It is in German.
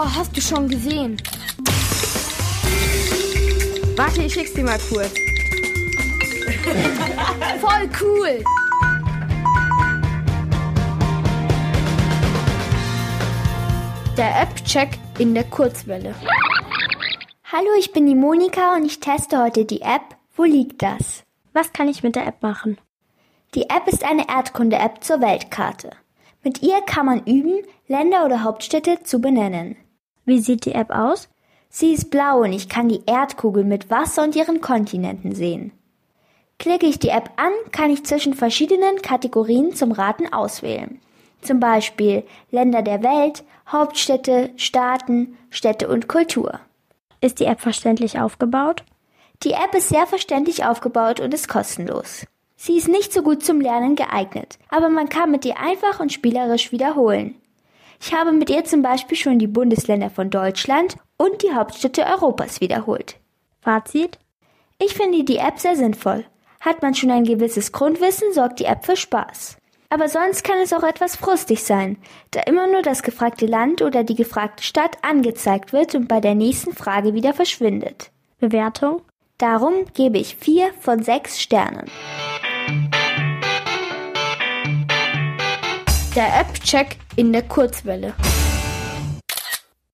Oh, hast du schon gesehen? Warte, ich schick's dir mal kurz. Voll cool! Der App-Check in der Kurzwelle. Hallo, ich bin die Monika und ich teste heute die App Wo liegt das? Was kann ich mit der App machen? Die App ist eine Erdkunde-App zur Weltkarte. Mit ihr kann man üben, Länder oder Hauptstädte zu benennen. Wie sieht die App aus? Sie ist blau und ich kann die Erdkugel mit Wasser und ihren Kontinenten sehen. Klicke ich die App an, kann ich zwischen verschiedenen Kategorien zum Raten auswählen. Zum Beispiel Länder der Welt, Hauptstädte, Staaten, Städte und Kultur. Ist die App verständlich aufgebaut? Die App ist sehr verständlich aufgebaut und ist kostenlos. Sie ist nicht so gut zum Lernen geeignet, aber man kann mit ihr einfach und spielerisch wiederholen. Ich habe mit ihr zum Beispiel schon die Bundesländer von Deutschland und die Hauptstädte Europas wiederholt. Fazit? Ich finde die App sehr sinnvoll. Hat man schon ein gewisses Grundwissen, sorgt die App für Spaß. Aber sonst kann es auch etwas frustig sein, da immer nur das gefragte Land oder die gefragte Stadt angezeigt wird und bei der nächsten Frage wieder verschwindet. Bewertung? Darum gebe ich vier von sechs Sternen. Der App-Check in der Kurzwelle.